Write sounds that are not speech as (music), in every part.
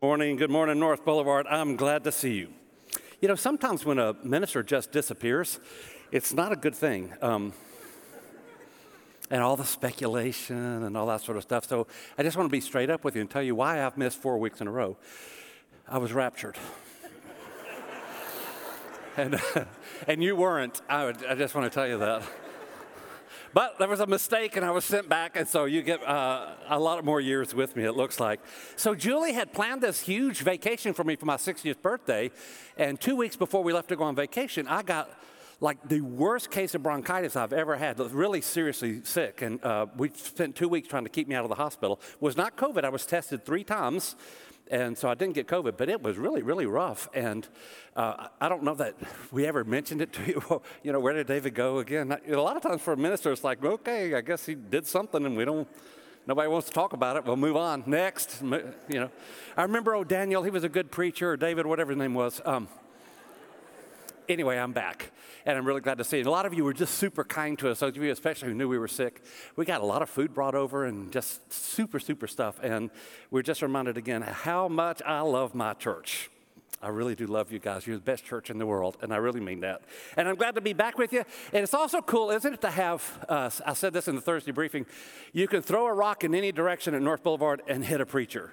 Morning, good morning, North Boulevard. I'm glad to see you. You know, sometimes when a minister just disappears, it's not a good thing. Um, and all the speculation and all that sort of stuff. So I just want to be straight up with you and tell you why I've missed four weeks in a row. I was raptured. (laughs) and, (laughs) and you weren't. I, would, I just want to tell you that. But there was a mistake and I was sent back, and so you get uh, a lot more years with me, it looks like. So Julie had planned this huge vacation for me for my 60th birthday, and two weeks before we left to go on vacation, I got like the worst case of bronchitis I've ever had, really seriously sick. And uh, we spent two weeks trying to keep me out of the hospital. It was not COVID. I was tested three times and so I didn't get COVID, but it was really, really rough. And uh, I don't know that we ever mentioned it to you. (laughs) Well, you know, where did David go again? A lot of times for a minister, it's like, okay, I guess he did something, and we don't. Nobody wants to talk about it. We'll move on. Next, you know. I remember, oh, Daniel, he was a good preacher, or David, whatever his name was. Um, anyway, I'm back, and I'm really glad to see you. A lot of you were just super kind to us, those of you especially who knew we were sick. We got a lot of food brought over and just super, super stuff, and we're just reminded again how much I love my church. I really do love you guys. You're the best church in the world, and I really mean that. And I'm glad to be back with you. And it's also cool, isn't it, to have, uh, I said this in the Thursday briefing, you can throw a rock in any direction at North Boulevard and hit a preacher.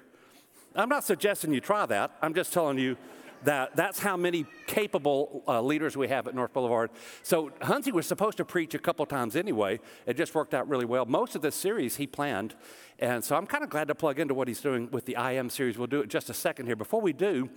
I'm not suggesting you try that. I'm just telling you that that's how many capable uh, leaders we have at North Boulevard. So Hunty was supposed to preach a couple times anyway. It just worked out really well. Most of this series he planned, and so I'm kind of glad to plug into what he's doing with the I AM series. We'll do it just a second here. Before we do,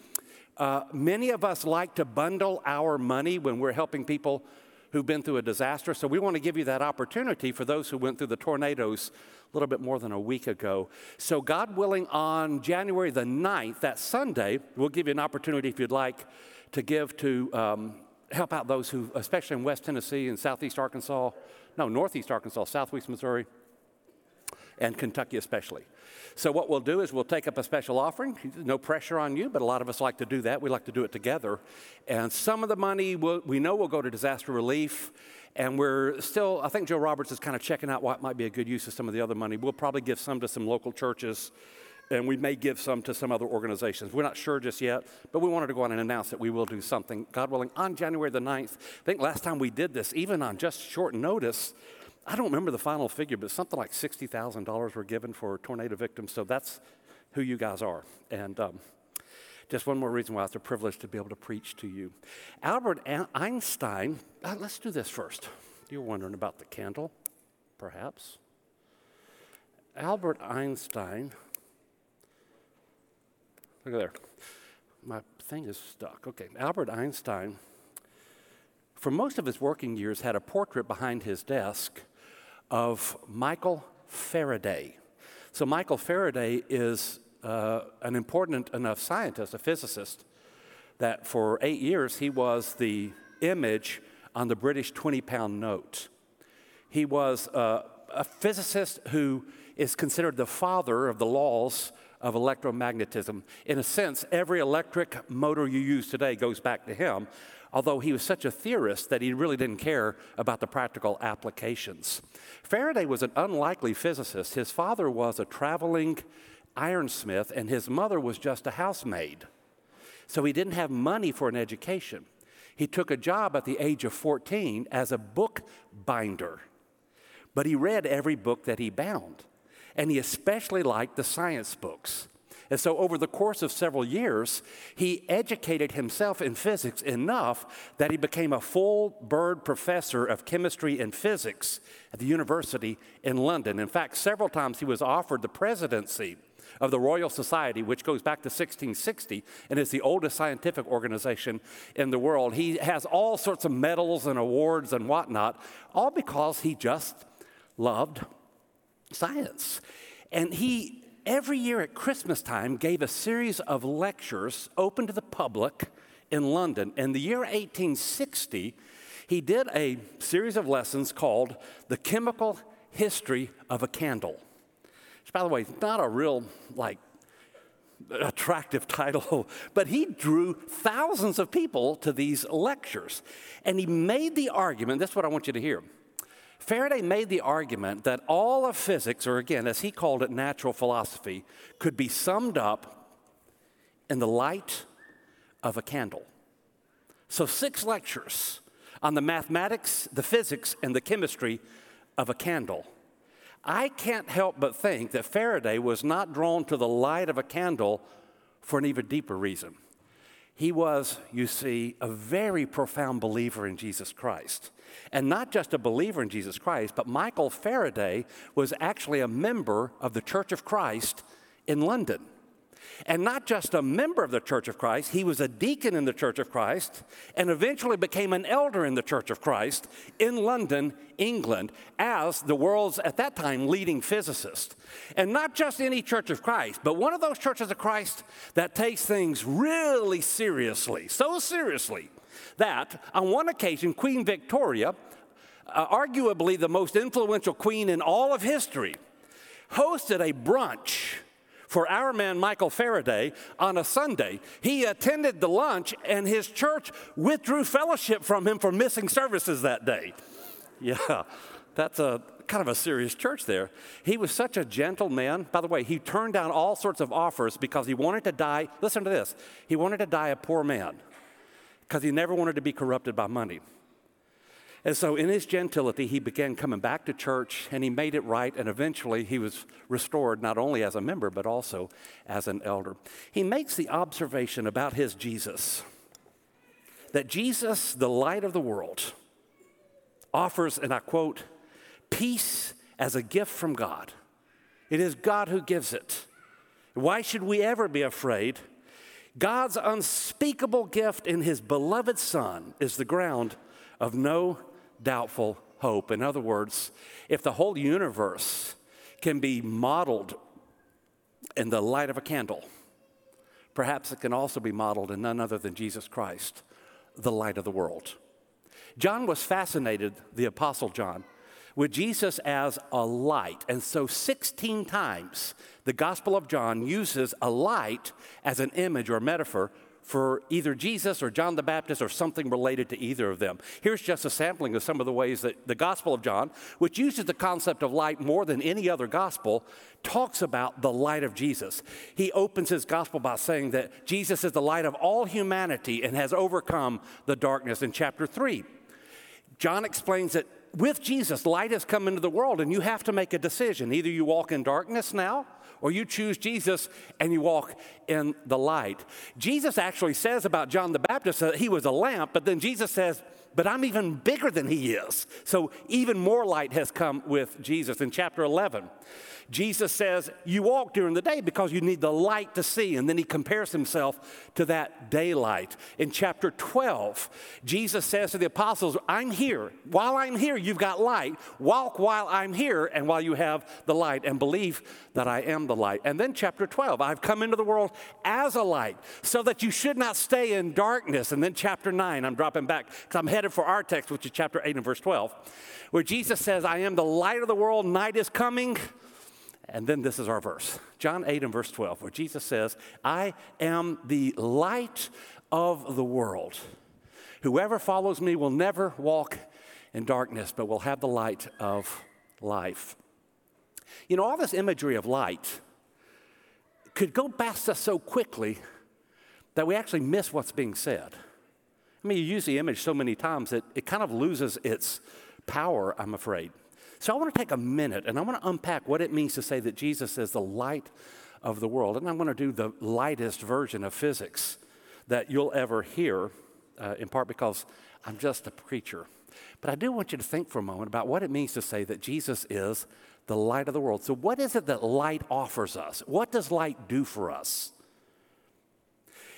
uh, many of us like to bundle our money when we're helping people who've been through a disaster. So we want to give you that opportunity for those who went through the tornadoes a little bit more than a week ago. So, God willing, on January the 9th, that Sunday, we'll give you an opportunity if you'd like to give to um, help out those who, especially in West Tennessee and Southeast Arkansas, no, Northeast Arkansas, Southwest Missouri, and Kentucky especially. So, what we'll do is we'll take up a special offering. No pressure on you, but a lot of us like to do that. We like to do it together. And some of the money we'll, we know will go to disaster relief. And we're still, I think Joe Roberts is kind of checking out what might be a good use of some of the other money. We'll probably give some to some local churches, and we may give some to some other organizations. We're not sure just yet, but we wanted to go on and announce that we will do something, God willing, on January the 9th. I think last time we did this, even on just short notice, I don't remember the final figure, but something like $60,000 were given for tornado victims. So that's who you guys are. And um, just one more reason why it's a privilege to be able to preach to you. Albert Einstein, uh, let's do this first. You're wondering about the candle, perhaps. Albert Einstein, look at there. My thing is stuck. Okay, Albert Einstein, for most of his working years, had a portrait behind his desk of Michael Faraday. So, Michael Faraday is uh, an important enough scientist, a physicist, that for eight years he was the image on the British 20 pound note. He was uh, a physicist who is considered the father of the laws of electromagnetism. In a sense, every electric motor you use today goes back to him although he was such a theorist that he really didn't care about the practical applications. Faraday was an unlikely physicist. His father was a traveling ironsmith, and his mother was just a housemaid. So he didn't have money for an education. He took a job at the age of 14 as a bookbinder, but he read every book that he bound, and he especially liked the science books. And so, over the course of several years, he educated himself in physics enough that he became a full bird professor of chemistry and physics at the university in London. In fact, several times he was offered the presidency of the Royal Society, which goes back to 1660 and is the oldest scientific organization in the world. He has all sorts of medals and awards and whatnot, all because he just loved science. And he every year at Christmas time gave a series of lectures open to the public in London. In the year 1860, he did a series of lessons called The Chemical History of a Candle. Which, by the way, not a real, like, attractive (laughs) title, but he drew thousands of people to these lectures. And he made the argument this is what I want you to hear Faraday made the argument that all of physics, or again, as he called it, natural philosophy, could be summed up in the light of a candle. So, six lectures on the mathematics, the physics, and the chemistry of a candle. I can't help but think that Faraday was not drawn to the light of a candle for an even deeper reason. He was, you see, a very profound believer in Jesus Christ. And not just a believer in Jesus Christ, but Michael Faraday was actually a member of the Church of Christ in London. And not just a member of the Church of Christ, he was a deacon in the Church of Christ and eventually became an elder in the Church of Christ in London, England, as the world's, at that time, leading physicist. And not just any Church of Christ, but one of those churches of Christ that takes things really seriously, so seriously that on one occasion, Queen Victoria, uh, arguably the most influential queen in all of history, hosted a brunch for our man Michael Faraday on a Sunday. He attended the lunch, and his church withdrew fellowship from him for missing services that day. Yeah, that's a kind of a serious church there. He was such a gentle man. By the way, he turned down all sorts of offers because he wanted to die. Listen to this he wanted to die a poor man because he never wanted to be corrupted by money. And so, in his gentility, he began coming back to church and he made it right. And eventually, he was restored not only as a member, but also as an elder. He makes the observation about his Jesus that Jesus, the light of the world, offers, and I quote, peace as a gift from God. It is God who gives it. Why should we ever be afraid? God's unspeakable gift in his beloved Son is the ground of no doubtful hope. In other words, if the whole universe can be modeled in the light of a candle, perhaps it can also be modeled in none other than Jesus Christ, the light of the world. John was fascinated, the Apostle John, with Jesus as a light. And so, 16 times, the Gospel of John uses a light as an image or metaphor for either Jesus or John the Baptist or something related to either of them. Here's just a sampling of some of the ways that the Gospel of John, which uses the concept of light more than any other gospel, talks about the light of Jesus. He opens his gospel by saying that Jesus is the light of all humanity and has overcome the darkness in chapter 3. John explains that with Jesus, light has come into the world, and you have to make a decision. Either you walk in darkness now, or you choose Jesus and you walk in the light. Jesus actually says about John the Baptist that he was a lamp, but then Jesus says, but I'm even bigger than he is. So even more light has come with Jesus in chapter 11. Jesus says, You walk during the day because you need the light to see. And then he compares himself to that daylight. In chapter 12, Jesus says to the apostles, I'm here. While I'm here, you've got light. Walk while I'm here and while you have the light, and believe that I am the light. And then chapter 12, I've come into the world as a light so that you should not stay in darkness. And then chapter 9, I'm dropping back because I'm headed for our text, which is chapter 8 and verse 12, where Jesus says, I am the light of the world, night is coming. And then this is our verse John 8 and verse 12, where Jesus says, I am the light of the world. Whoever follows me will never walk in darkness, but we'll have the light of life. You know, all this imagery of light could go past us so quickly that we actually miss what's being said. I mean, you use the image so many times that it kind of loses its power, I'm afraid. So I want to take a minute and I want to unpack what it means to say that Jesus is the light of the world. And I'm going to do the lightest version of physics that you'll ever hear, uh, in part because I'm just a preacher. But I do want you to think for a moment about what it means to say that Jesus is the light of the world. So, what is it that light offers us? What does light do for us?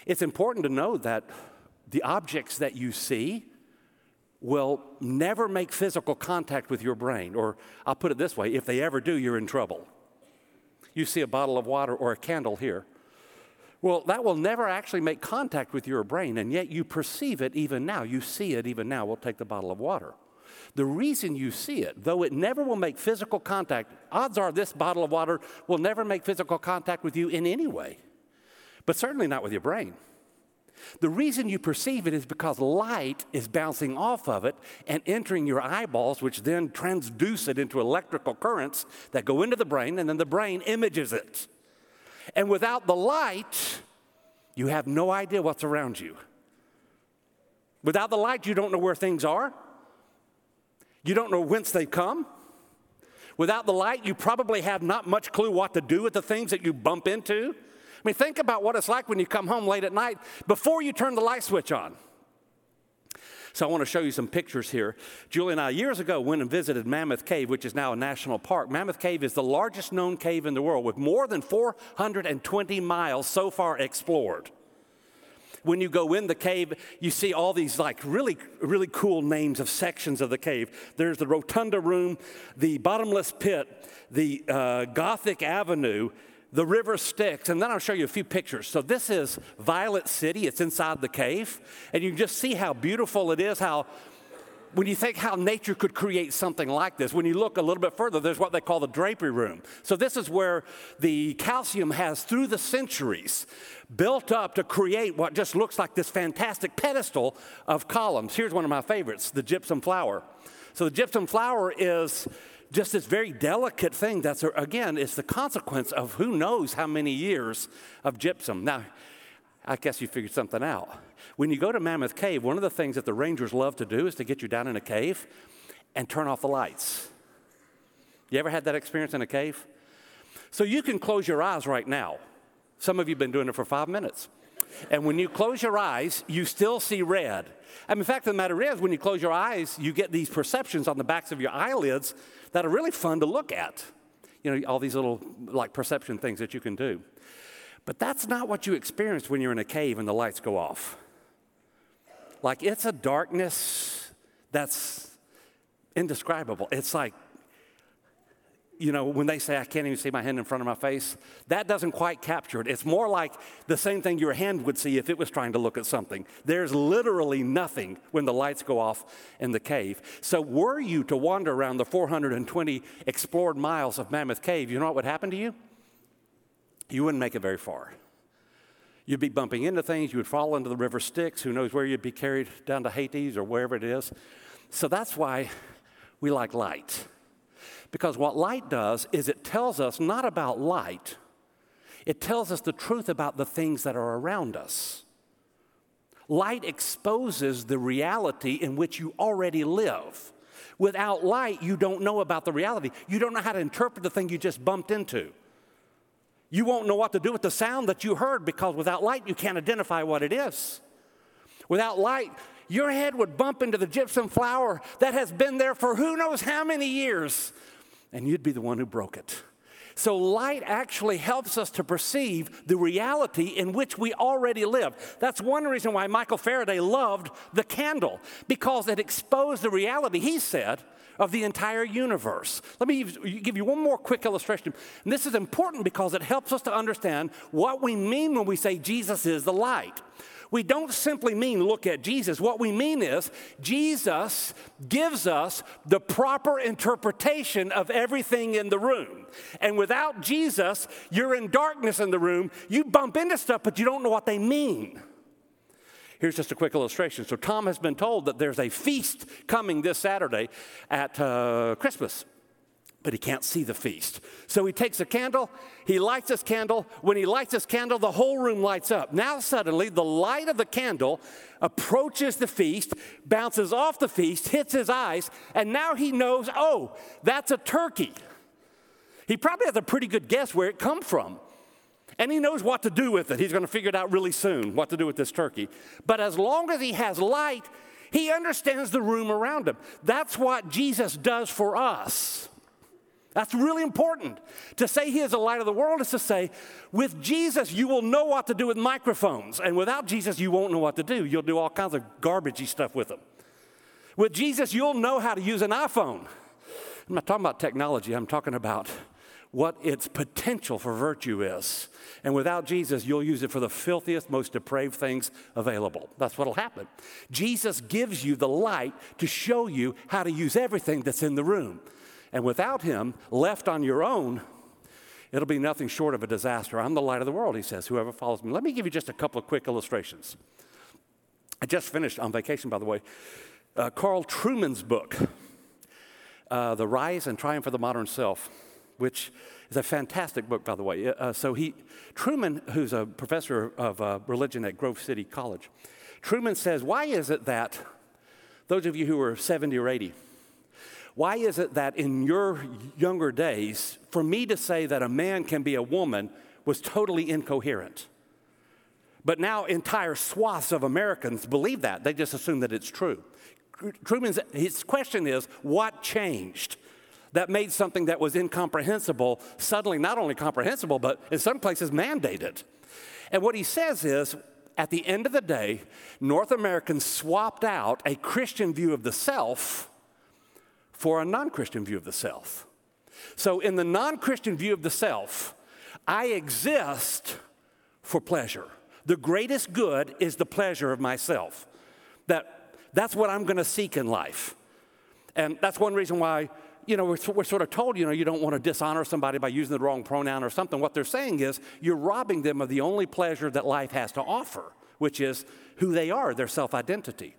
It's important to know that the objects that you see will never make physical contact with your brain. Or I'll put it this way if they ever do, you're in trouble. You see a bottle of water or a candle here. Well, that will never actually make contact with your brain, and yet you perceive it even now. You see it even now. We'll take the bottle of water. The reason you see it, though it never will make physical contact, odds are this bottle of water will never make physical contact with you in any way, but certainly not with your brain. The reason you perceive it is because light is bouncing off of it and entering your eyeballs, which then transduce it into electrical currents that go into the brain, and then the brain images it. And without the light, you have no idea what's around you. Without the light, you don't know where things are. You don't know whence they come. Without the light, you probably have not much clue what to do with the things that you bump into. I mean, think about what it's like when you come home late at night before you turn the light switch on. So I want to show you some pictures here. Julie and I, years ago, went and visited Mammoth Cave, which is now a national park. Mammoth Cave is the largest known cave in the world with more than 420 miles so far explored when you go in the cave, you see all these like really, really cool names of sections of the cave. There's the Rotunda Room, the Bottomless Pit, the uh, Gothic Avenue, the river Styx, and then I'll show you a few pictures. So this is Violet City. It's inside the cave, and you can just see how beautiful it is, how when you think how nature could create something like this, when you look a little bit further, there's what they call the drapery room. So, this is where the calcium has, through the centuries, built up to create what just looks like this fantastic pedestal of columns. Here's one of my favorites the gypsum flower. So, the gypsum flower is just this very delicate thing that's, again, it's the consequence of who knows how many years of gypsum. Now, I guess you figured something out. When you go to Mammoth Cave, one of the things that the rangers love to do is to get you down in a cave and turn off the lights. You ever had that experience in a cave? So you can close your eyes right now. Some of you have been doing it for five minutes. And when you close your eyes, you still see red. I mean, the fact of the matter is, when you close your eyes, you get these perceptions on the backs of your eyelids that are really fun to look at. You know, all these little like perception things that you can do. But that's not what you experience when you're in a cave and the lights go off. Like it's a darkness that's indescribable. It's like, you know, when they say, I can't even see my hand in front of my face, that doesn't quite capture it. It's more like the same thing your hand would see if it was trying to look at something. There's literally nothing when the lights go off in the cave. So, were you to wander around the 420 explored miles of Mammoth Cave, you know what would happen to you? you wouldn't make it very far. You'd be bumping into things, you would fall into the river Styx, who knows where you'd be carried down to Hades or wherever it is. So that's why we like light. Because what light does is it tells us not about light, it tells us the truth about the things that are around us. Light exposes the reality in which you already live. Without light, you don't know about the reality. You don't know how to interpret the thing you just bumped into. You won't know what to do with the sound that you heard because without light, you can't identify what it is. Without light, your head would bump into the gypsum flower that has been there for who knows how many years, and you'd be the one who broke it. So, light actually helps us to perceive the reality in which we already live. That's one reason why Michael Faraday loved the candle, because it exposed the reality, he said, of the entire universe. Let me give you one more quick illustration. And this is important because it helps us to understand what we mean when we say Jesus is the light. We don't simply mean look at Jesus. What we mean is Jesus gives us the proper interpretation of everything in the room. And without Jesus, you're in darkness in the room. You bump into stuff, but you don't know what they mean. Here's just a quick illustration. So, Tom has been told that there's a feast coming this Saturday at uh, Christmas but he can't see the feast. So he takes a candle, he lights his candle. When he lights his candle, the whole room lights up. Now, suddenly, the light of the candle approaches the feast, bounces off the feast, hits his eyes, and now he knows, oh, that's a turkey. He probably has a pretty good guess where it come from. And he knows what to do with it. He's going to figure it out really soon what to do with this turkey. But as long as he has light, he understands the room around him. That's what Jesus does for us. That's really important. To say he is the light of the world is to say, with Jesus, you will know what to do with microphones. And without Jesus, you won't know what to do. You'll do all kinds of garbagey stuff with them. With Jesus, you'll know how to use an iPhone. I'm not talking about technology, I'm talking about what its potential for virtue is. And without Jesus, you'll use it for the filthiest, most depraved things available. That's what'll happen. Jesus gives you the light to show you how to use everything that's in the room. And without him, left on your own, it'll be nothing short of a disaster. I'm the light of the world, he says, whoever follows me. Let me give you just a couple of quick illustrations. I just finished on vacation, by the way, uh, Carl Trueman's book, uh, The Rise and Triumph of the Modern Self which is a fantastic book, by the way. Uh, so he, Trueman, who's a professor of uh, religion at Grove City College, Trueman says, why is it that those of you who are 70 or 80, why is it that in your younger days, for me to say that a man can be a woman was totally incoherent? But now entire swaths of Americans believe that. They just assume that it's true. Trueman's his question is, what changed? That made something that was incomprehensible suddenly not only comprehensible, but in some places mandated. And what he says is, at the end of the day, North Americans swapped out a Christian view of the self for a non Christian view of the self. So, in the non Christian view of the self, I exist for pleasure. The greatest good is the pleasure of myself. That, that's what I'm going to seek in life. And that's one reason why, you know, we're, we're sort of told, you know, you don't want to dishonor somebody by using the wrong pronoun or something. What they're saying is you're robbing them of the only pleasure that life has to offer, which is who they are, their self identity.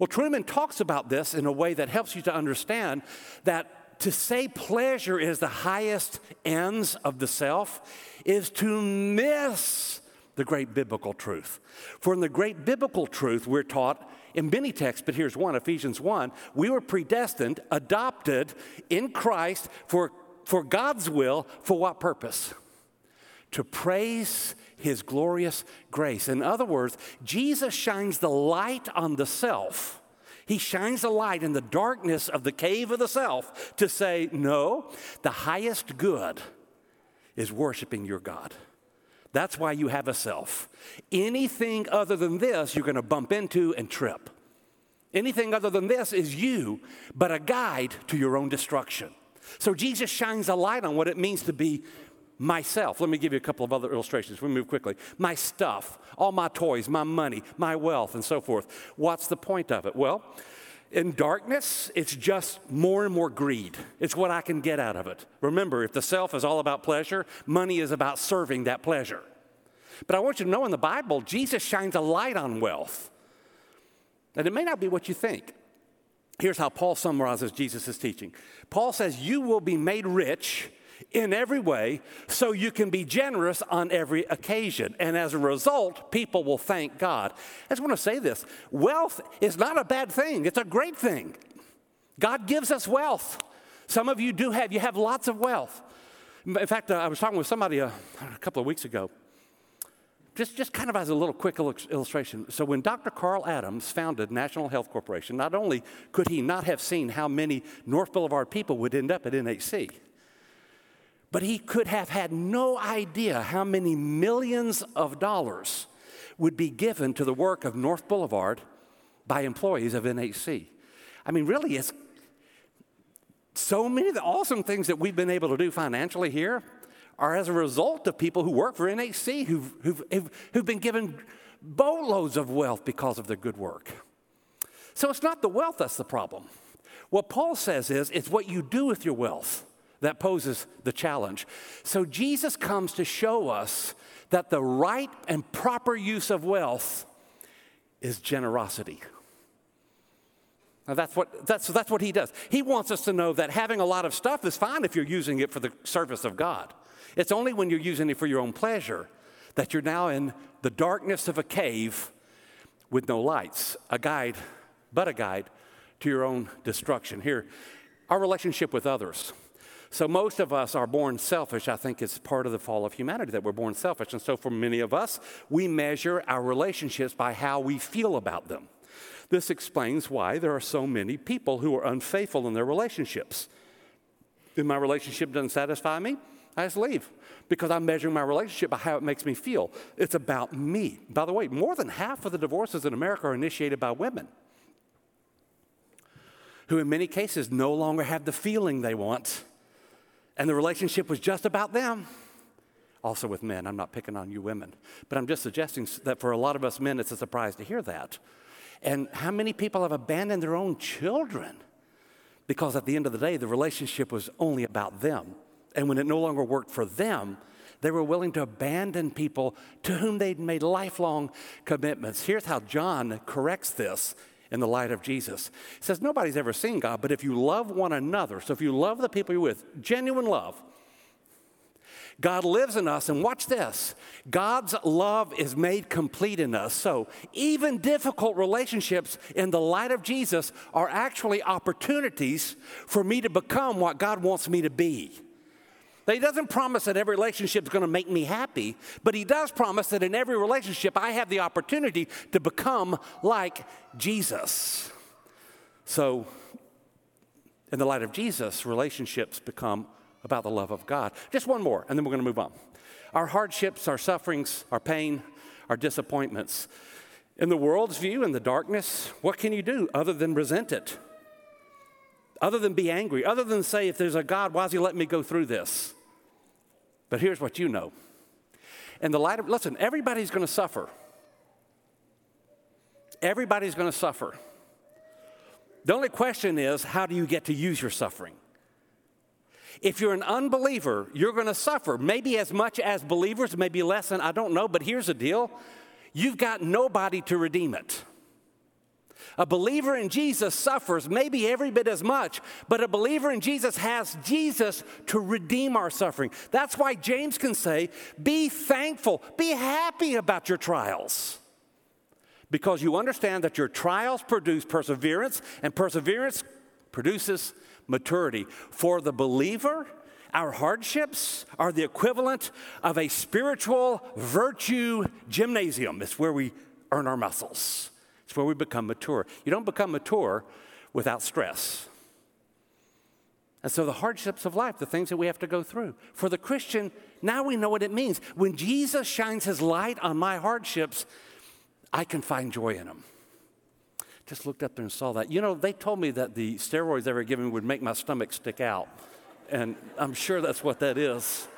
Well, Trueman talks about this in a way that helps you to understand that to say pleasure is the highest ends of the self is to miss the great biblical truth. For in the great biblical truth, we're taught in many texts, but here's one Ephesians 1 we were predestined, adopted in Christ for, for God's will, for what purpose? To praise his glorious grace. In other words, Jesus shines the light on the self. He shines a light in the darkness of the cave of the self to say, no, the highest good is worshiping your God. That's why you have a self. Anything other than this, you're going to bump into and trip. Anything other than this is you, but a guide to your own destruction. So Jesus shines a light on what it means to be myself. Let me give you a couple of other illustrations. We move quickly. My stuff, all my toys, my money, my wealth, and so forth. What's the point of it? Well, in darkness, it's just more and more greed. It's what I can get out of it. Remember, if the self is all about pleasure, money is about serving that pleasure. But I want you to know in the Bible, Jesus shines a light on wealth. And it may not be what you think. Here's how Paul summarizes Jesus' teaching Paul says, You will be made rich in every way so you can be generous on every occasion. And as a result, people will thank God. I just want to say this wealth is not a bad thing, it's a great thing. God gives us wealth. Some of you do have, you have lots of wealth. In fact, uh, I was talking with somebody uh, a couple of weeks ago. Just, just kind of as a little quick illustration. So, when Dr. Carl Adams founded National Health Corporation, not only could he not have seen how many North Boulevard people would end up at NHC, but he could have had no idea how many millions of dollars would be given to the work of North Boulevard by employees of NHC. I mean, really, it's so many of the awesome things that we've been able to do financially here are as a result of people who work for NHC who've, who've, who've been given boatloads of wealth because of their good work. So it's not the wealth that's the problem. What Paul says is it's what you do with your wealth that poses the challenge. So Jesus comes to show us that the right and proper use of wealth is generosity. Now that's what, that's, that's what he does. He wants us to know that having a lot of stuff is fine if you're using it for the service of God. It's only when you're using it for your own pleasure that you're now in the darkness of a cave with no lights, a guide, but a guide to your own destruction. Here, our relationship with others. So, most of us are born selfish. I think it's part of the fall of humanity that we're born selfish. And so, for many of us, we measure our relationships by how we feel about them. This explains why there are so many people who are unfaithful in their relationships. If my relationship doesn't satisfy me, I just leave because I'm measuring my relationship by how it makes me feel. It's about me. By the way, more than half of the divorces in America are initiated by women who, in many cases, no longer have the feeling they want and the relationship was just about them. Also with men, I'm not picking on you women, but I'm just suggesting that for a lot of us men, it's a surprise to hear that. And how many people have abandoned their own children because at the end of the day, the relationship was only about them. And when it no longer worked for them, they were willing to abandon people to whom they'd made lifelong commitments. Here's how John corrects this in the light of Jesus. He says, Nobody's ever seen God, but if you love one another, so if you love the people you're with, genuine love, God lives in us, and watch this God's love is made complete in us. So, even difficult relationships in the light of Jesus are actually opportunities for me to become what God wants me to be. He doesn't promise that every relationship is going to make me happy, but he does promise that in every relationship I have the opportunity to become like Jesus. So, in the light of Jesus, relationships become about the love of God. Just one more, and then we're going to move on. Our hardships, our sufferings, our pain, our disappointments. In the world's view, in the darkness, what can you do other than resent it? Other than be angry, other than say, if there's a God, why is He letting me go through this? But here's what you know. In the light of, listen, everybody's going to suffer. Everybody's going to suffer. The only question is, how do you get to use your suffering? If you're an unbeliever, you're going to suffer, maybe as much as believers, maybe less than, I don't know, but here's the deal you've got nobody to redeem it. A believer in Jesus suffers maybe every bit as much, but a believer in Jesus has Jesus to redeem our suffering. That's why James can say, Be thankful, be happy about your trials. Because you understand that your trials produce perseverance, and perseverance produces maturity. For the believer, our hardships are the equivalent of a spiritual virtue gymnasium. It's where we earn our muscles, it's where we become mature. You don't become mature without stress. And so, the hardships of life, the things that we have to go through. For the Christian, now we know what it means. When Jesus shines his light on my hardships, I can find joy in them. Just looked up there and saw that. You know, they told me that the steroids they were giving would make my stomach stick out. And I'm sure that's what that is.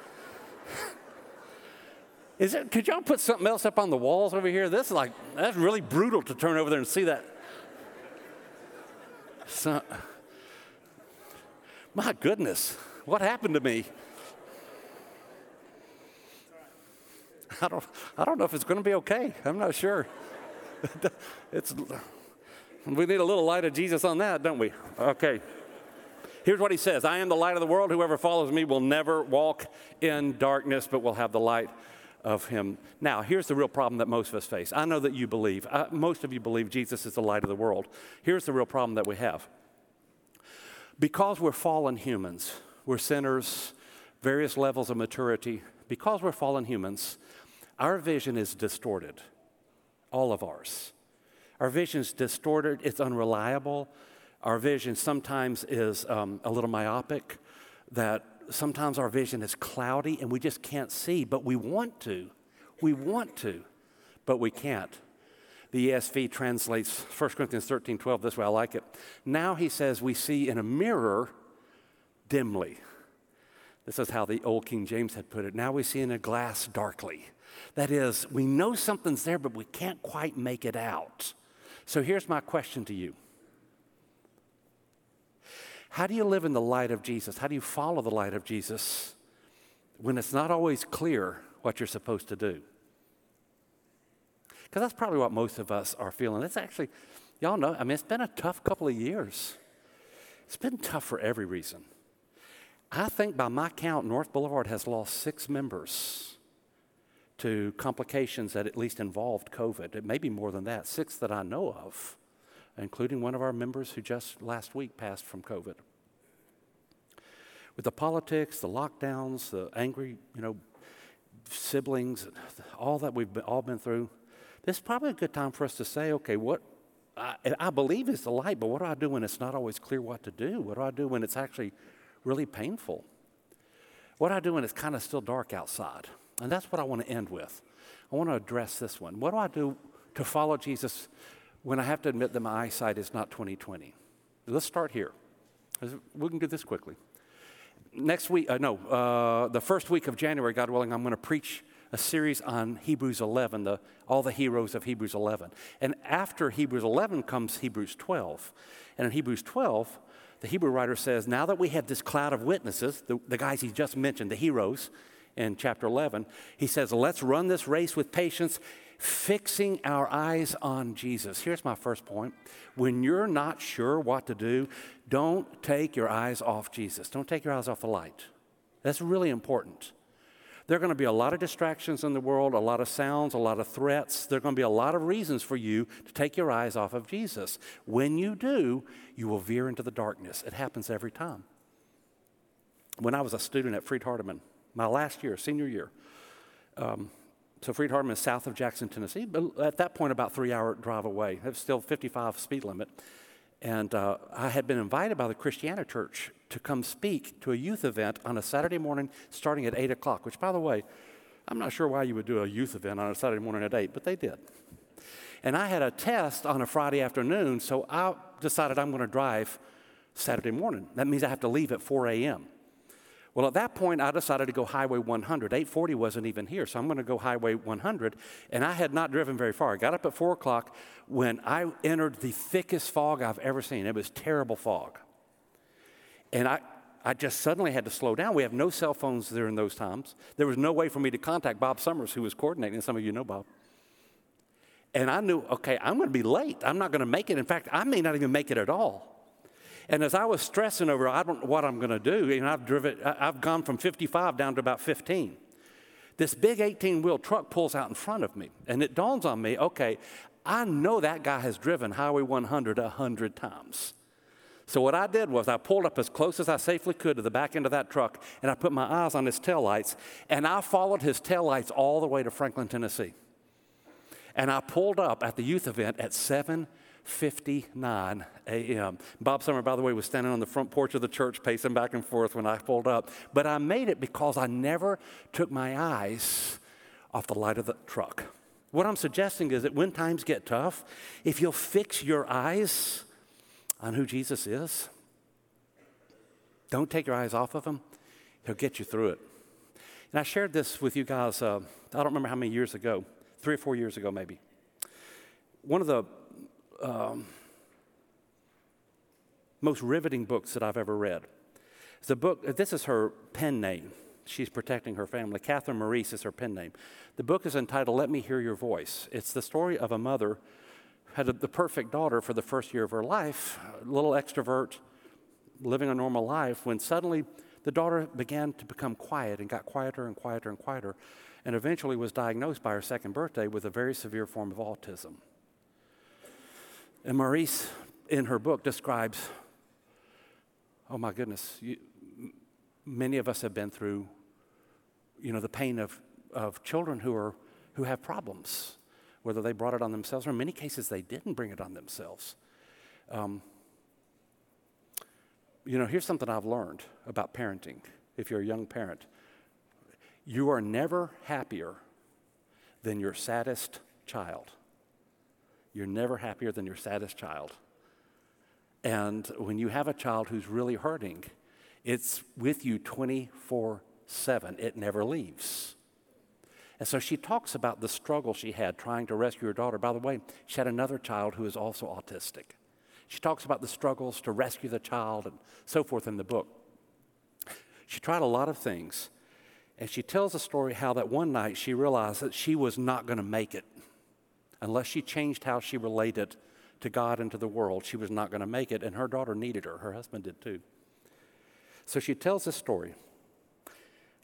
(laughs) Is it, could y'all put something else up on the walls over here? This is like, that's really brutal to turn over there and see that. So, my goodness, what happened to me? I don't, I don't know if it's going to be okay. I'm not sure. (laughs) it's, we need a little light of Jesus on that, don't we? Okay. Here's what he says I am the light of the world. Whoever follows me will never walk in darkness, but will have the light of him. Now, here's the real problem that most of us face. I know that you believe, uh, most of you believe Jesus is the light of the world. Here's the real problem that we have. Because we're fallen humans, we're sinners, various levels of maturity, because we're fallen humans, our vision is distorted, all of ours. Our vision is distorted, it's unreliable. Our vision sometimes is um, a little myopic, that sometimes our vision is cloudy and we just can't see, but we want to. We want to, but we can't. The ESV translates 1 Corinthians 13 12 this way. I like it. Now he says, we see in a mirror dimly. This is how the old King James had put it. Now we see in a glass darkly. That is, we know something's there, but we can't quite make it out. So here's my question to you How do you live in the light of Jesus? How do you follow the light of Jesus when it's not always clear what you're supposed to do? Because that's probably what most of us are feeling. It's actually, y'all know, I mean, it's been a tough couple of years. It's been tough for every reason. I think by my count, North Boulevard has lost six members to complications that at least involved COVID. It may be more than that, six that I know of, including one of our members who just last week passed from COVID. With the politics, the lockdowns, the angry, you know, siblings, all that we've been, all been through, this is probably a good time for us to say, okay, what I, I believe is the light, but what do I do when it's not always clear what to do? What do I do when it's actually really painful? What do I do when it's kind of still dark outside? And that's what I want to end with. I want to address this one. What do I do to follow Jesus when I have to admit that my eyesight is not 2020? Let's start here. We can do this quickly. Next week, uh, no, uh, the first week of January, God willing, I'm going to preach a series on Hebrews 11, the, all the heroes of Hebrews 11. And after Hebrews 11 comes Hebrews 12. And in Hebrews 12, the Hebrew writer says, Now that we have this cloud of witnesses, the, the guys he just mentioned, the heroes, in chapter 11, he says, Let's run this race with patience, fixing our eyes on Jesus. Here's my first point. When you're not sure what to do, don't take your eyes off Jesus. Don't take your eyes off the light. That's really important. There are going to be a lot of distractions in the world, a lot of sounds, a lot of threats. There are going to be a lot of reasons for you to take your eyes off of Jesus. When you do, you will veer into the darkness. It happens every time. When I was a student at Freed Hardeman, my last year, senior year, um, so Freed Hardeman is south of Jackson, Tennessee, but at that point, about three hour drive away. It was still 55 speed limit. And uh, I had been invited by the Christiana Church to come speak to a youth event on a Saturday morning starting at 8 o'clock, which, by the way, I'm not sure why you would do a youth event on a Saturday morning at 8, but they did. And I had a test on a Friday afternoon, so I decided I'm going to drive Saturday morning. That means I have to leave at 4 a.m. Well, at that point, I decided to go Highway 100. 840 wasn't even here, so I'm going to go Highway 100. And I had not driven very far. I got up at 4 o'clock when I entered the thickest fog I've ever seen. It was terrible fog. And I, I just suddenly had to slow down. We have no cell phones during those times. There was no way for me to contact Bob Summers, who was coordinating. Some of you know Bob. And I knew, okay, I'm going to be late. I'm not going to make it. In fact, I may not even make it at all. And as I was stressing over, I don't know what I'm going to do, and I've driven, I've gone from 55 down to about 15. This big 18 wheel truck pulls out in front of me, and it dawns on me, okay, I know that guy has driven Highway 100 a hundred times. So what I did was I pulled up as close as I safely could to the back end of that truck, and I put my eyes on his taillights, and I followed his taillights all the way to Franklin, Tennessee. And I pulled up at the youth event at 7 59 a.m. Bob Summer, by the way, was standing on the front porch of the church pacing back and forth when I pulled up. But I made it because I never took my eyes off the light of the truck. What I'm suggesting is that when times get tough, if you'll fix your eyes on who Jesus is, don't take your eyes off of him, he'll get you through it. And I shared this with you guys, uh, I don't remember how many years ago, three or four years ago maybe. One of the um, most riveting books that I've ever read. It's a book, this is her pen name. She's protecting her family. Catherine Maurice is her pen name. The book is entitled Let Me Hear Your Voice. It's the story of a mother who had a, the perfect daughter for the first year of her life, a little extrovert, living a normal life, when suddenly the daughter began to become quiet and got quieter and quieter and quieter, and eventually was diagnosed by her second birthday with a very severe form of autism. And Maurice, in her book, describes oh my goodness, you, many of us have been through you know, the pain of, of children who, are, who have problems, whether they brought it on themselves or in many cases they didn't bring it on themselves. Um, you know, here's something I've learned about parenting if you're a young parent. You are never happier than your saddest child. You're never happier than your saddest child. And when you have a child who's really hurting, it's with you 24 7. It never leaves. And so she talks about the struggle she had trying to rescue her daughter. By the way, she had another child who is also autistic. She talks about the struggles to rescue the child and so forth in the book. She tried a lot of things. And she tells a story how that one night she realized that she was not going to make it unless she changed how she related to God and to the world, she was not going to make it, and her daughter needed her. Her husband did too. So she tells this story.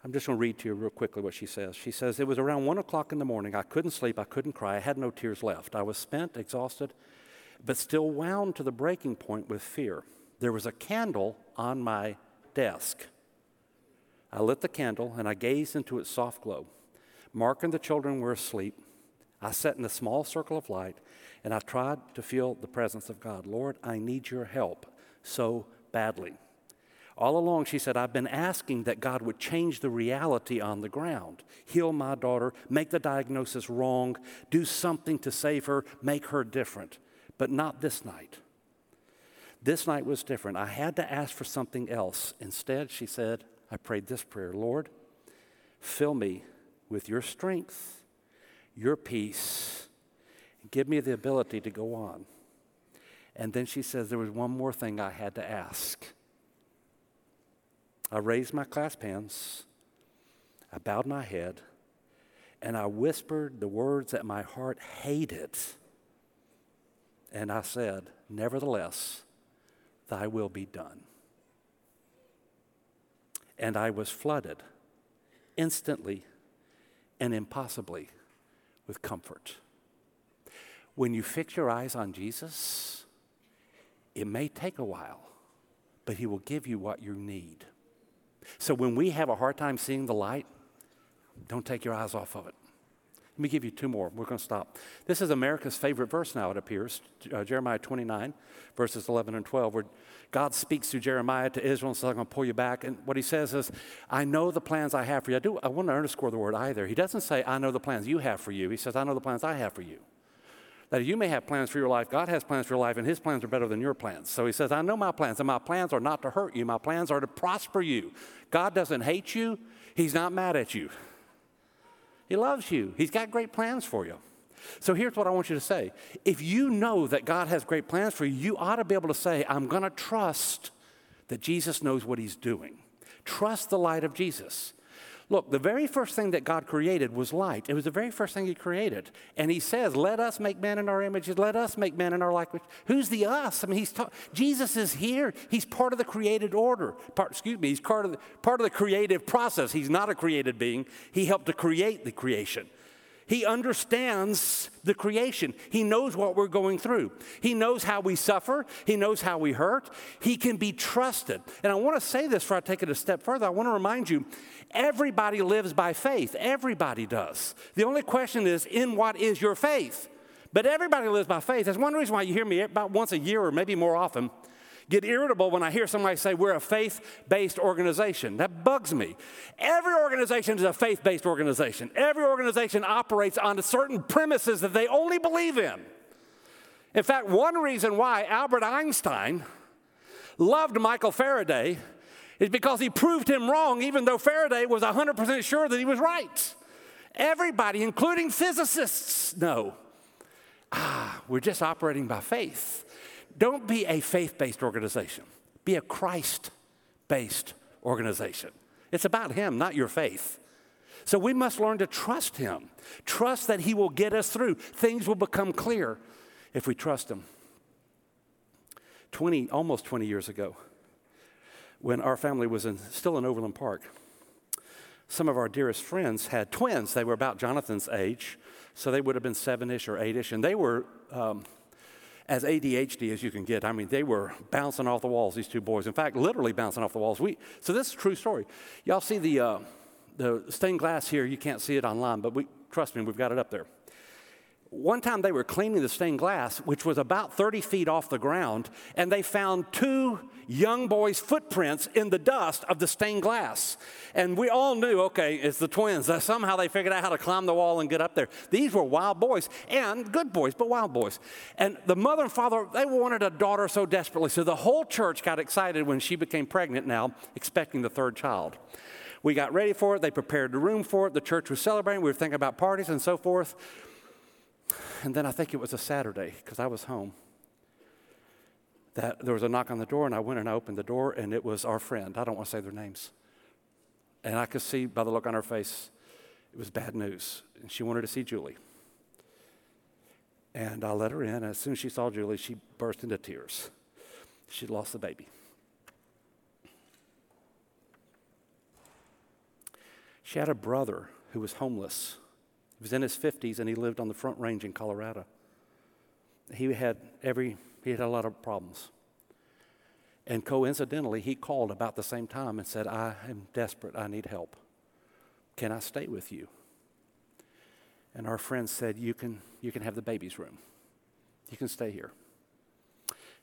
I'm just going to read to you real quickly what she says. She says, It was around one o'clock in the morning. I couldn't sleep. I couldn't cry. I had no tears left. I was spent, exhausted, but still wound to the breaking point with fear. There was a candle on my desk. I lit the candle and I gazed into its soft glow. Mark and the children were asleep. I sat in a small circle of light and I tried to feel the presence of God. Lord, I need your help so badly. All along, she said, I've been asking that God would change the reality on the ground, heal my daughter, make the diagnosis wrong, do something to save her, make her different. But not this night. This night was different. I had to ask for something else. Instead, she said, I prayed this prayer Lord, fill me with your strength your peace, give me the ability to go on. And then she says, There was one more thing I had to ask. I raised my clasp hands, I bowed my head, and I whispered the words that my heart hated. And I said, Nevertheless, thy will be done. And I was flooded instantly and impossibly with comfort. When you fix your eyes on Jesus, it may take a while, but He will give you what you need. So when we have a hard time seeing the light, don't take your eyes off of it. Let me give you two more. We're going to stop. This is America's favorite verse now, it appears uh, Jeremiah 29, verses 11 and 12, where God speaks through Jeremiah to Israel and says, I'm going to pull you back. And what he says is, I know the plans I have for you. I, do, I want to underscore the word either. He doesn't say, I know the plans you have for you. He says, I know the plans I have for you. That you may have plans for your life, God has plans for your life, and His plans are better than your plans. So He says, I know my plans, and my plans are not to hurt you, my plans are to prosper you. God doesn't hate you, He's not mad at you. He loves you. He's got great plans for you. So here's what I want you to say. If you know that God has great plans for you, you ought to be able to say, I'm going to trust that Jesus knows what he's doing. Trust the light of Jesus. Look, the very first thing that God created was light. It was the very first thing He created. And He says, Let us make man in our images. Let us make man in our likeness. Who's the us? I mean, He's ta- Jesus is here. He's part of the created order. Part, excuse me, He's part of, the, part of the creative process. He's not a created being, He helped to create the creation. He understands the creation. He knows what we're going through. He knows how we suffer. He knows how we hurt. He can be trusted. And I want to say this before I take it a step further. I want to remind you everybody lives by faith. Everybody does. The only question is, in what is your faith? But everybody lives by faith. That's one reason why you hear me about once a year or maybe more often get irritable when I hear somebody say we're a faith based organization. That bugs me. Every organization is a faith based organization, every organization operates on certain premises that they only believe in. In fact, one reason why Albert Einstein loved Michael Faraday is because he proved him wrong, even though Faraday was 100% sure that he was right. Everybody, including physicists, know ah, we're just operating by faith. Don't be a faith based organization, be a Christ based organization. It's about Him, not your faith. So we must learn to trust Him, trust that He will get us through. Things will become clear if we trust Him. 20, almost 20 years ago, when our family was in, still in Overland Park, some of our dearest friends had twins. They were about Jonathan's age, so they would have been seven ish or eight ish, and they were um, as ADHD as you can get. I mean, they were bouncing off the walls, these two boys. In fact, literally bouncing off the walls. We, so this is a true story. Y'all see the, uh, the stained glass here. You can't see it online, but we, trust me, we've got it up there. One time they were cleaning the stained glass, which was about 30 feet off the ground, and they found two young boys' footprints in the dust of the stained glass. And we all knew, okay, it's the twins. somehow they figured out how to climb the wall and get up there. These were wild boys, and good boys, but wild boys. And the mother and father, they wanted a daughter so desperately. So the whole church got excited when she became pregnant now, expecting the third child. We got ready for it. They prepared the room for it. The church was celebrating. We were thinking about parties and so forth. And then I think it was a Saturday because I was home. That there was a knock on the door, and I went and I opened the door, and it was our friend. I don't want to say their names. And I could see by the look on her face, it was bad news. And she wanted to see Julie. And I let her in, and as soon as she saw Julie, she burst into tears. She'd lost the baby. She had a brother who was homeless he was in his 50s and he lived on the Front Range in Colorado. He had every he had a lot of problems. And coincidentally, he called about the same time and said, I am desperate. I need help. Can I stay with you? And our friend said, You can, you can have the baby's room. You can stay here.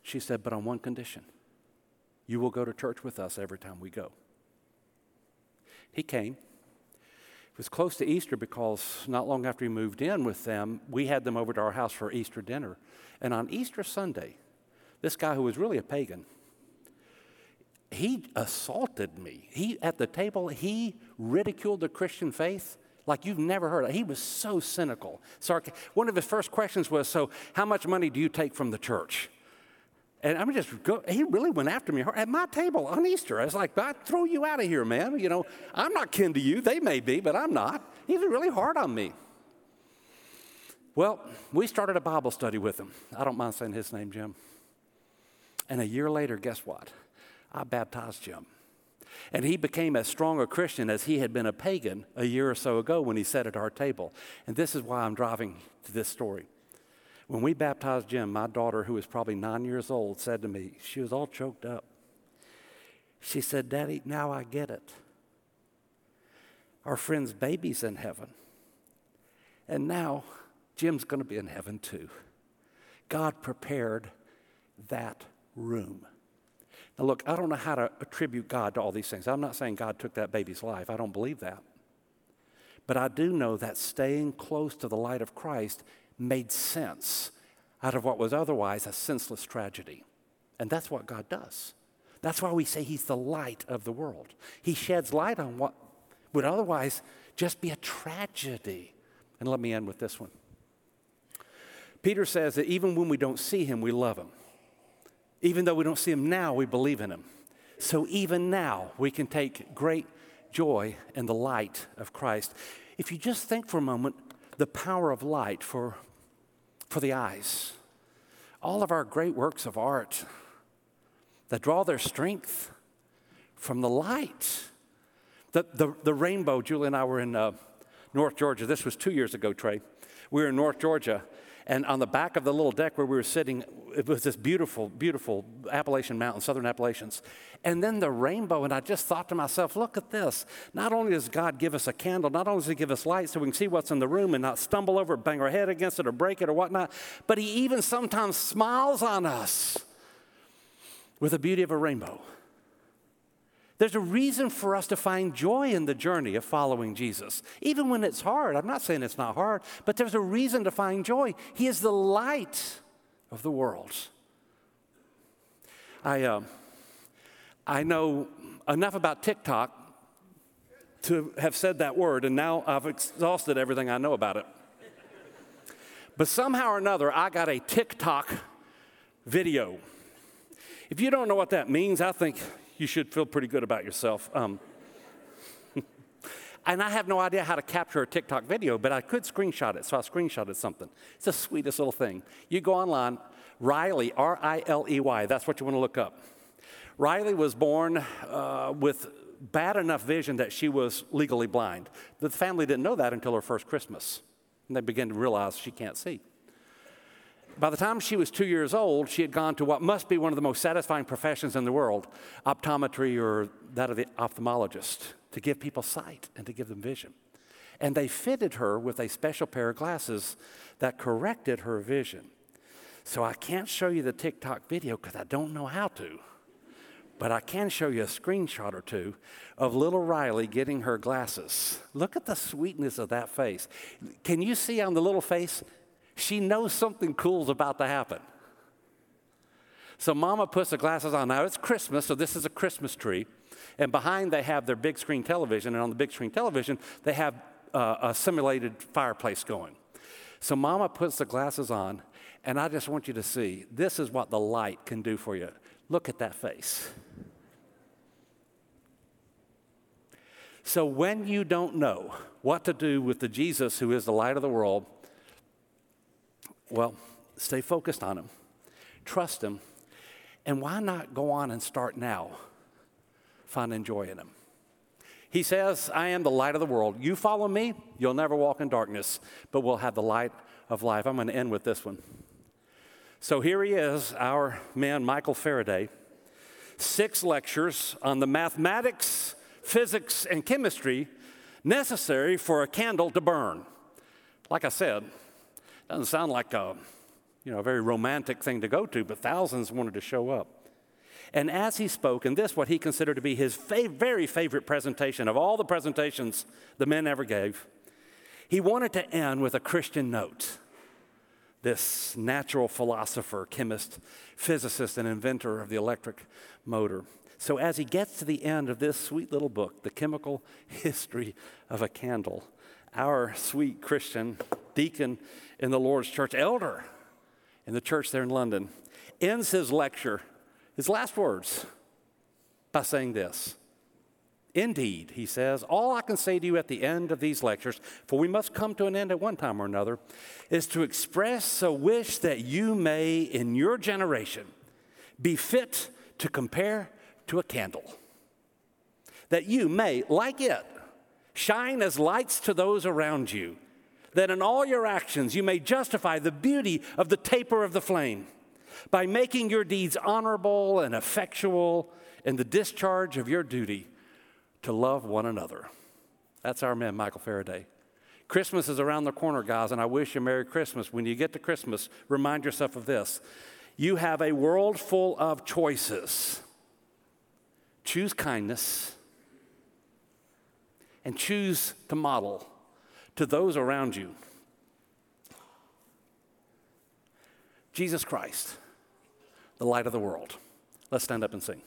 She said, But on one condition you will go to church with us every time we go. He came. It was close to Easter because not long after he moved in with them, we had them over to our house for Easter dinner. And on Easter Sunday, this guy who was really a pagan, he assaulted me. He at the table, he ridiculed the Christian faith like you've never heard of. He was so cynical. Sarc- One of his first questions was, "So, how much money do you take from the church?" And I'm just go, he really went after me at my table on Easter. I was like, I throw you out of here, man. You know, I'm not kin to you. They may be, but I'm not. He was really hard on me. Well, we started a Bible study with him. I don't mind saying his name, Jim. And a year later, guess what? I baptized Jim. And he became as strong a Christian as he had been a pagan a year or so ago when he sat at our table. And this is why I'm driving to this story. When we baptized Jim, my daughter, who was probably nine years old, said to me, she was all choked up. She said, Daddy, now I get it. Our friend's baby's in heaven. And now Jim's going to be in heaven too. God prepared that room. Now, look, I don't know how to attribute God to all these things. I'm not saying God took that baby's life, I don't believe that. But I do know that staying close to the light of Christ made sense out of what was otherwise a senseless tragedy. And that's what God does. That's why we say He's the light of the world. He sheds light on what would otherwise just be a tragedy. And let me end with this one. Peter says that even when we don't see Him, we love Him. Even though we don't see Him now, we believe in Him. So even now, we can take great joy in the light of Christ. If you just think for a moment, the power of light for for the eyes. All of our great works of art that draw their strength from the light. The, the, the rainbow, Julie and I were in uh, North Georgia. This was two years ago, Trey. We were in North Georgia, and on the back of the little deck where we were sitting, it was this beautiful, beautiful Appalachian Mountain, Southern Appalachians. And then the rainbow, and I just thought to myself, look at this. Not only does God give us a candle, not only does He give us light so we can see what's in the room and not stumble over, bang our head against it, or break it, or whatnot, but He even sometimes smiles on us with the beauty of a rainbow. There's a reason for us to find joy in the journey of following Jesus, even when it's hard. I'm not saying it's not hard, but there's a reason to find joy. He is the light of the world. I, uh, I know enough about TikTok to have said that word, and now I've exhausted everything I know about it. But somehow or another, I got a TikTok video. If you don't know what that means, I think you should feel pretty good about yourself. Um, (laughs) and I have no idea how to capture a TikTok video, but I could screenshot it, so I screenshotted something. It's the sweetest little thing. You go online, Riley, R I L E Y, that's what you want to look up. Riley was born uh, with bad enough vision that she was legally blind. The family didn't know that until her first Christmas, and they began to realize she can't see. By the time she was two years old, she had gone to what must be one of the most satisfying professions in the world optometry or that of the ophthalmologist to give people sight and to give them vision. And they fitted her with a special pair of glasses that corrected her vision. So I can't show you the TikTok video because I don't know how to. But I can show you a screenshot or two of little Riley getting her glasses. Look at the sweetness of that face. Can you see on the little face she knows something cool's about to happen. So mama puts the glasses on. Now it's Christmas, so this is a Christmas tree. And behind they have their big screen television, and on the big screen television, they have uh, a simulated fireplace going. So mama puts the glasses on, and I just want you to see this is what the light can do for you. Look at that face. So when you don't know what to do with the Jesus who is the light of the world, well, stay focused on Him, trust Him, and why not go on and start now finding joy in Him? He says, I am the light of the world. You follow me, you'll never walk in darkness, but we'll have the light of life. I'm going to end with this one. So here he is, our man, Michael Faraday. Six lectures on the mathematics, physics, and chemistry necessary for a candle to burn. Like I said, doesn't sound like a, you know, a very romantic thing to go to, but thousands wanted to show up. And as he spoke, and this what he considered to be his fav- very favorite presentation of all the presentations the men ever gave, he wanted to end with a Christian note. This natural philosopher, chemist, physicist, and inventor of the electric motor. So, as he gets to the end of this sweet little book, The Chemical History of a Candle, our sweet Christian deacon in the Lord's church, elder, in the church there in London, ends his lecture, his last words, by saying this. Indeed, he says, all I can say to you at the end of these lectures, for we must come to an end at one time or another, is to express a wish that you may, in your generation, be fit to compare to a candle. That you may, like it, shine as lights to those around you. That in all your actions you may justify the beauty of the taper of the flame by making your deeds honorable and effectual in the discharge of your duty to love one another. That's our man, Michael Faraday. Christmas is around the corner, guys, and I wish you Merry Christmas. When you get to Christmas, remind yourself of this. You have a world full of choices. Choose kindness and choose to model to those around you Jesus Christ, the light of the world. Let's stand up and sing.